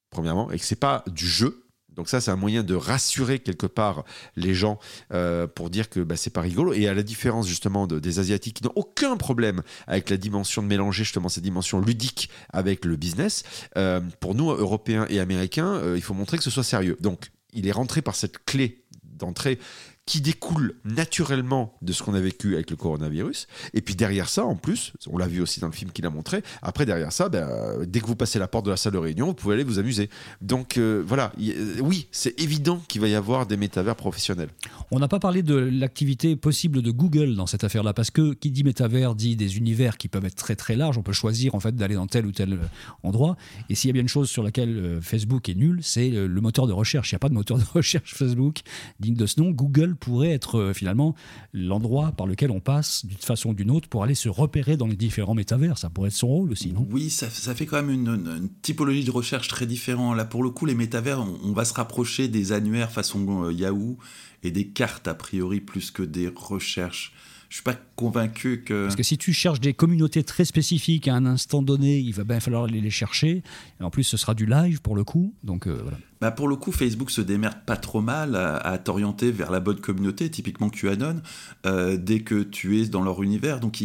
premièrement, et que c'est pas du jeu. Donc ça, c'est un moyen de rassurer quelque part les gens euh, pour dire que bah, c'est pas rigolo. Et à la différence justement de, des Asiatiques qui n'ont aucun problème avec la dimension de mélanger justement ces dimensions ludiques avec le business, euh, pour nous, Européens et Américains, euh, il faut montrer que ce soit sérieux. Donc il est rentré par cette clé d'entrée qui découle naturellement de ce qu'on a vécu avec le coronavirus. Et puis derrière ça, en plus, on l'a vu aussi dans le film qu'il a montré, après derrière ça, ben, dès que vous passez la porte de la salle de réunion, vous pouvez aller vous amuser. Donc euh, voilà, euh, oui, c'est évident qu'il va y avoir des métavers professionnels. On n'a pas parlé de l'activité possible de Google dans cette affaire-là, parce que qui dit métavers dit des univers qui peuvent être très très larges. On peut choisir en fait d'aller dans tel ou tel euh, endroit. Et s'il y a bien une chose sur laquelle Facebook est nul, c'est le moteur de recherche. Il n'y a pas de moteur de [laughs] recherche Facebook digne de ce nom. Google pourrait être euh, finalement l'endroit par lequel on passe d'une façon ou d'une autre pour aller se repérer dans les différents métavers. Ça pourrait être son rôle aussi, non? Oui, ça, fait quand même une, typologie de recherche très différente. Là, pour le coup, les métavers, on, va se rapprocher des annuaires façon euh, Yahoo et des cartes a priori plus que des recherches je suis pas convaincu que. Parce que si tu cherches des communautés très spécifiques à un instant donné, il va bien falloir les, les chercher. Et en plus, ce sera du live pour le coup. Donc euh, voilà. Bah pour le coup, Facebook se démerde pas trop mal à, t'orienter vers la bonne communauté, typiquement QAnon, euh, dès que tu es dans leur univers. Donc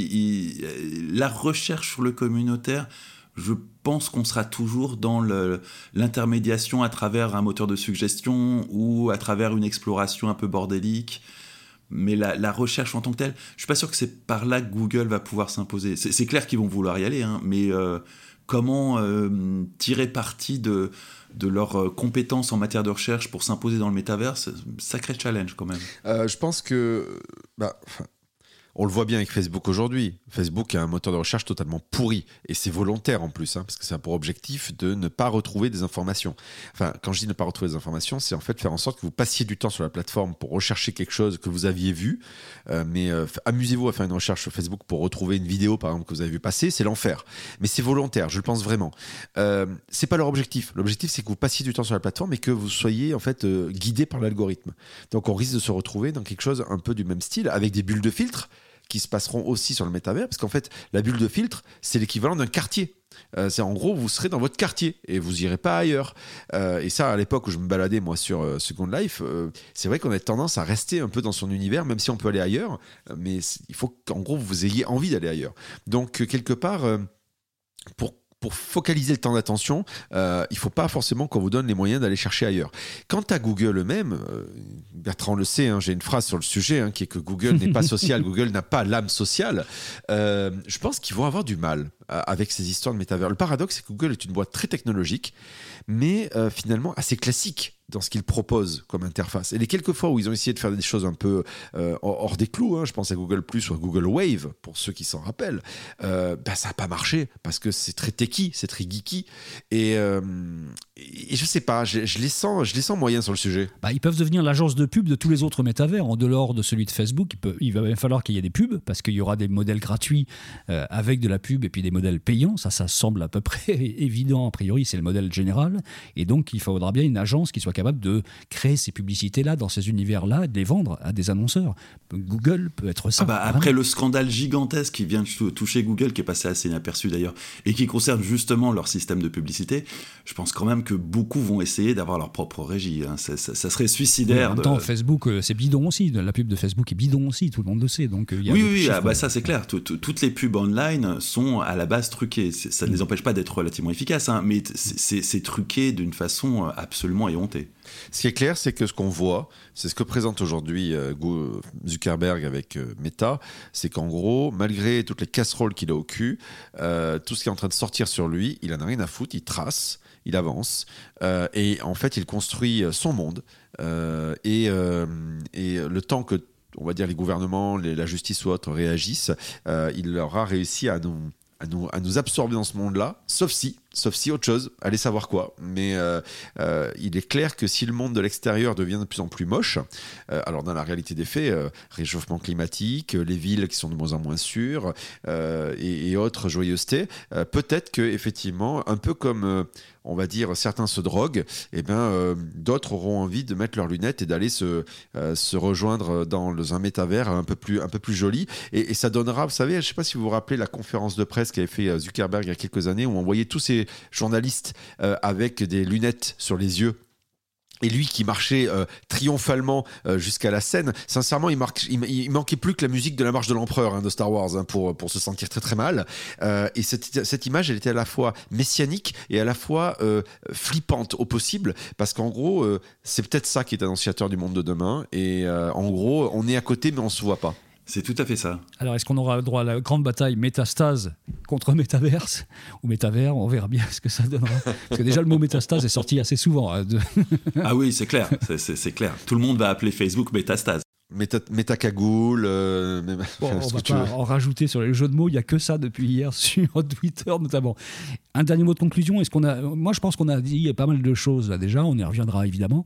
la recherche sur le communautaire, je pense qu'on sera toujours dans l'intermédiation à travers un moteur de suggestion ou à travers une exploration un peu bordélique mais la, recherche en tant que telle, je suis pas sûr que c'est par là que Google va pouvoir s'imposer. C'est clair qu'ils vont vouloir y aller, hein, mais euh, comment euh, tirer parti de, de leurs euh, compétences en matière de recherche pour s'imposer dans le métaverse, sacré challenge quand même. je pense que bah, on le voit bien avec Facebook aujourd'hui. Facebook a un moteur de recherche totalement pourri. Et c'est volontaire en plus, hein, parce que c'est pour objectif de ne pas retrouver des informations. Enfin, quand je dis ne pas retrouver des informations, c'est en fait faire en sorte que vous passiez du temps sur la plateforme pour rechercher quelque chose que vous aviez vu. Euh, mais euh, amusez-vous à faire une recherche sur Facebook pour retrouver une vidéo, par exemple, que vous avez vu passer. C'est l'enfer. Mais c'est volontaire, je le pense vraiment. Euh, c'est pas leur objectif. L'objectif, c'est que vous passiez du temps sur la plateforme et que vous soyez en fait euh, guidé par l'algorithme. Donc on risque de se retrouver dans quelque chose un peu du même style, avec des bulles de filtre qui se passeront aussi sur le métavers, parce qu'en fait, la bulle de filtre, c'est l'équivalent d'un quartier. Euh, c'est en gros, vous serez dans votre quartier et vous irez pas ailleurs. Euh, et ça, à l'époque où je me baladais moi sur euh, Second Life, c'est vrai qu'on a tendance à rester un peu dans son univers, même si on peut aller ailleurs. Mais il faut qu'en gros vous ayez envie d'aller ailleurs. Donc quelque part, pour pour focaliser le temps d'attention, euh, il ne faut pas forcément qu'on vous donne les moyens d'aller chercher ailleurs. Quant à Google eux-mêmes, euh, Bertrand le sait, hein, j'ai une phrase sur le sujet hein, qui est que Google n'est pas [laughs] social, Google n'a pas l'âme sociale. Euh, je pense qu'ils vont avoir du mal avec ces histoires de métavers. Le paradoxe, c'est que Google est une boîte très technologique, mais finalement assez classique dans ce qu'ils proposent comme interface. Et les quelques fois où ils ont essayé de faire des choses un peu euh, hors des clous, hein, je pense à Google Plus ou à Google Wave, pour ceux qui s'en rappellent, euh, bah, ça n'a pas marché parce que c'est très techy, c'est très geeky. Et, euh, et je sais pas, je, les sens, je les sens moyens sur le sujet. Bah, ils peuvent devenir l'agence de pub de tous les autres métavers. En dehors de celui de Facebook, il, peut, il va falloir qu'il y ait des pubs parce qu'il y aura des modèles gratuits avec de la pub et puis des modèles payants. Ça, ça semble à peu près [laughs] évident. A priori, c'est le modèle général. Et donc, il faudra bien une agence qui soit capable de créer ces publicités-là dans ces univers-là, de les vendre à des annonceurs. Google peut être ça. Ah bah, après le scandale gigantesque qui vient de toucher Google, qui est passé assez inaperçu d'ailleurs, et qui concerne justement leur système de publicité, je pense quand même que beaucoup vont essayer d'avoir leur propre régie. Hein. Ça, serait suicidaire. en même temps, Facebook, euh, c'est bidon aussi. La pub de Facebook est bidon aussi, tout le monde le sait. Donc, euh, oui, oui, ah bah, ça c'est clair. Toutes les pubs online sont à la base truquées. Ça ne les mm. empêche pas d'être relativement efficaces, hein, mais c'est truqué d'une façon euh, absolument éhontée. Ce qui est clair, c'est que ce qu'on voit, c'est ce que présente aujourd'hui euh, Zuckerberg avec euh, Meta, c'est qu'en gros, malgré toutes les casseroles qu'il a au cul, euh, tout ce qui est en train de sortir sur lui, il en a rien à foutre, il trace, il avance, et en fait, il construit son monde. Et, le temps que on va dire les gouvernements, la justice ou autres réagissent, il aura réussi à nous absorber dans ce monde-là, sauf si, sauf si autre chose, allez savoir quoi. Mais euh, euh, il est clair que si le monde de l'extérieur devient de plus en plus moche, euh, alors dans la réalité des faits, réchauffement climatique, les villes qui sont de moins en moins sûres et, et, autres joyeusetés, peut-être que effectivement, un peu comme on va dire, certains se droguent, et eh bien d'autres auront envie de mettre leurs lunettes et d'aller se, se rejoindre dans un métavers un peu plus, un peu plus joli. Et, ça donnera, vous savez, je ne sais pas si vous vous rappelez la conférence de presse qu'avait fait Zuckerberg il y a quelques années, où on voyait tous ces journalistes avec des lunettes sur les yeux et lui qui marchait euh, triomphalement euh, jusqu'à la scène, sincèrement, il, manquait plus que la musique de la marche de l'empereur hein, de Star Wars hein, pour, pour se sentir très très mal. Euh, et cette, cette, image, elle était à la fois messianique et à la fois flippante au possible, parce qu'en gros, c'est peut-être ça qui est annonciateur du monde de demain. Et en gros, on est à côté, mais on se voit pas. C'est tout à fait ça. Alors, est-ce qu'on aura le droit à la grande bataille métastase contre métaverse ou métavers On verra bien [laughs] ce que ça donnera. Parce que déjà, le mot métastase est sorti assez souvent. Hein, [laughs] ah oui, c'est clair. C'est clair. Tout le monde va appeler Facebook métastase. Méta, métacagoule. Euh, bon, [laughs] on va pas en rajouter sur les jeux de mots. Il n'y a que ça depuis hier sur Twitter notamment. Un dernier mot de conclusion. Est-ce qu'on a Moi, je pense qu'on a dit pas mal de choses là déjà. On y reviendra évidemment.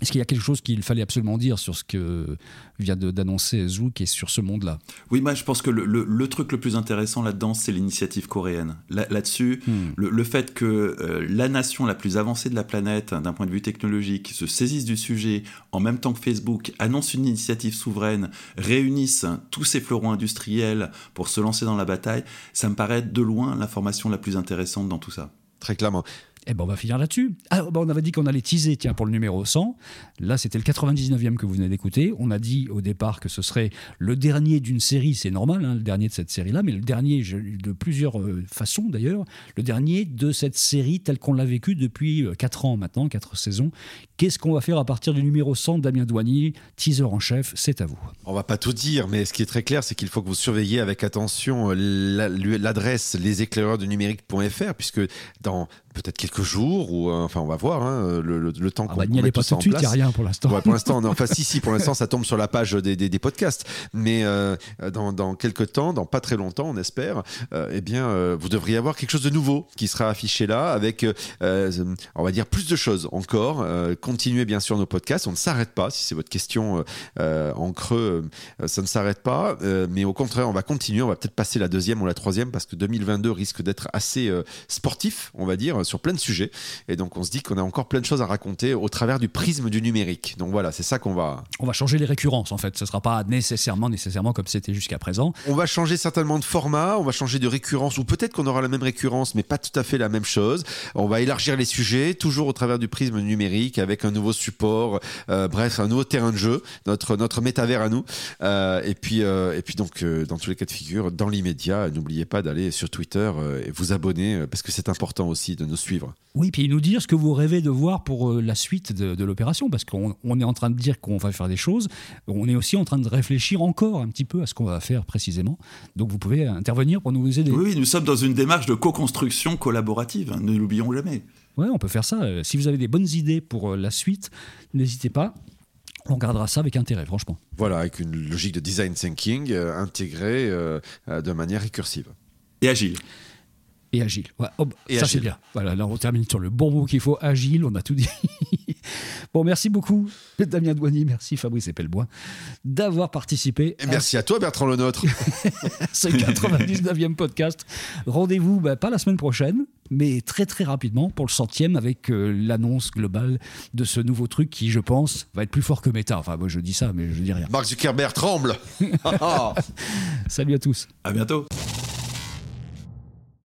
Est-ce qu'il y a quelque chose qu'il fallait absolument dire sur ce que vient d'annoncer Zouk et sur ce monde-là? Oui, moi je pense que le, truc le plus intéressant là-dedans, c'est l'initiative coréenne. Là-dessus, hmm. le, fait que euh, la nation la plus avancée de la planète, d'un point de vue technologique, se saisisse du sujet en même temps que Facebook, annonce une initiative souveraine, réunisse tous ces fleurons industriels pour se lancer dans la bataille, ça me paraît de loin l'information la plus intéressante dans tout ça. Très clairement. Eh ben on va finir là-dessus. Ah, ben, on avait dit qu'on allait teaser tiens, pour le numéro 100. Là, c'était le 99e que vous venez d'écouter. On a dit au départ que ce serait le dernier d'une série, c'est normal, hein, le dernier de cette série-là, mais le dernier de plusieurs euh, façons d'ailleurs, le dernier de cette série telle qu'on l'a vécue depuis 4 euh, ans maintenant, 4 saisons. Qu'est-ce qu'on va faire à partir du numéro 100 Damien Douanier, teaser en chef, c'est à vous. On va pas tout dire, mais ce qui est très clair, c'est qu'il faut que vous surveilliez avec attention euh, l'adresse leséclaireurs du numérique.fr, puisque dans peut-être quelques jours ou euh, enfin on va voir hein, le, le, temps ah qu'on bah, n'y pas tout de suite il n'y a rien pour l'instant. Pour l'instant enfin si si pour l'instant [laughs] ça tombe sur la page des, des, des podcasts. Mais euh, dans, dans, quelques temps dans pas très longtemps on espère euh, eh bien vous devriez avoir quelque chose de nouveau qui sera affiché là avec on va dire plus de choses encore. Continuez bien sûr nos podcasts. On ne s'arrête pas si c'est votre question en creux ça ne s'arrête pas. Mais au contraire on va continuer. On va peut-être passer la deuxième ou la troisième parce que 2022 risque d'être assez sportif on va dire sur plein de sujets. Et donc, on se dit qu'on a encore plein de choses à raconter au travers du prisme du numérique. Donc voilà, c'est ça qu'on va. On va changer les récurrences en fait. Ce ne sera pas nécessairement, nécessairement comme c'était jusqu'à présent. On va changer certainement de format, on va changer de récurrence, ou peut-être qu'on aura la même récurrence, mais pas tout à fait la même chose. On va élargir les sujets, toujours au travers du prisme numérique, avec un nouveau support, euh, bref, un nouveau terrain de jeu, notre, notre métavers à nous. Euh, et, puis, euh, et puis donc, dans tous les cas de figure, dans l'immédiat, n'oubliez pas d'aller sur Twitter et vous abonner, parce que c'est important aussi de nous suivre. Oui, puis nous dire ce que vous rêvez de voir pour euh, la suite de, l'opération, parce qu'on est en train de dire qu'on va faire des choses, on est aussi en train de réfléchir encore un petit peu à ce qu'on va faire précisément. Donc vous pouvez intervenir pour nous aider. Oui, nous sommes dans une démarche de co-construction collaborative, hein, ne l'oublions jamais. Ouais, on peut faire ça. Euh, Si vous avez des bonnes idées pour euh, la suite, n'hésitez pas. On regardera ça avec intérêt, franchement. Voilà, avec une logique de design thinking euh, intégrée euh, de manière récursive. Et agile. Et agile. Ouais, oh, bah, Et ça, c'est bien. Voilà, là, on termine sur le bon mot qu'il faut. Agile, on a tout dit. [laughs] bon, merci beaucoup, Damien Douani. Merci, Fabrice Epelbois, d'avoir participé Et merci à toi, Bertrand Lenôtre. [laughs] ce 99e podcast. Rendez-vous, bah, pas la semaine prochaine, mais très, très rapidement pour le centième avec euh, l'annonce globale de ce nouveau truc qui, je pense, va être plus fort que Meta. Enfin, moi, je dis ça, mais je dis rien. Mark Zuckerberg tremble. [laughs] Salut à tous. À bientôt.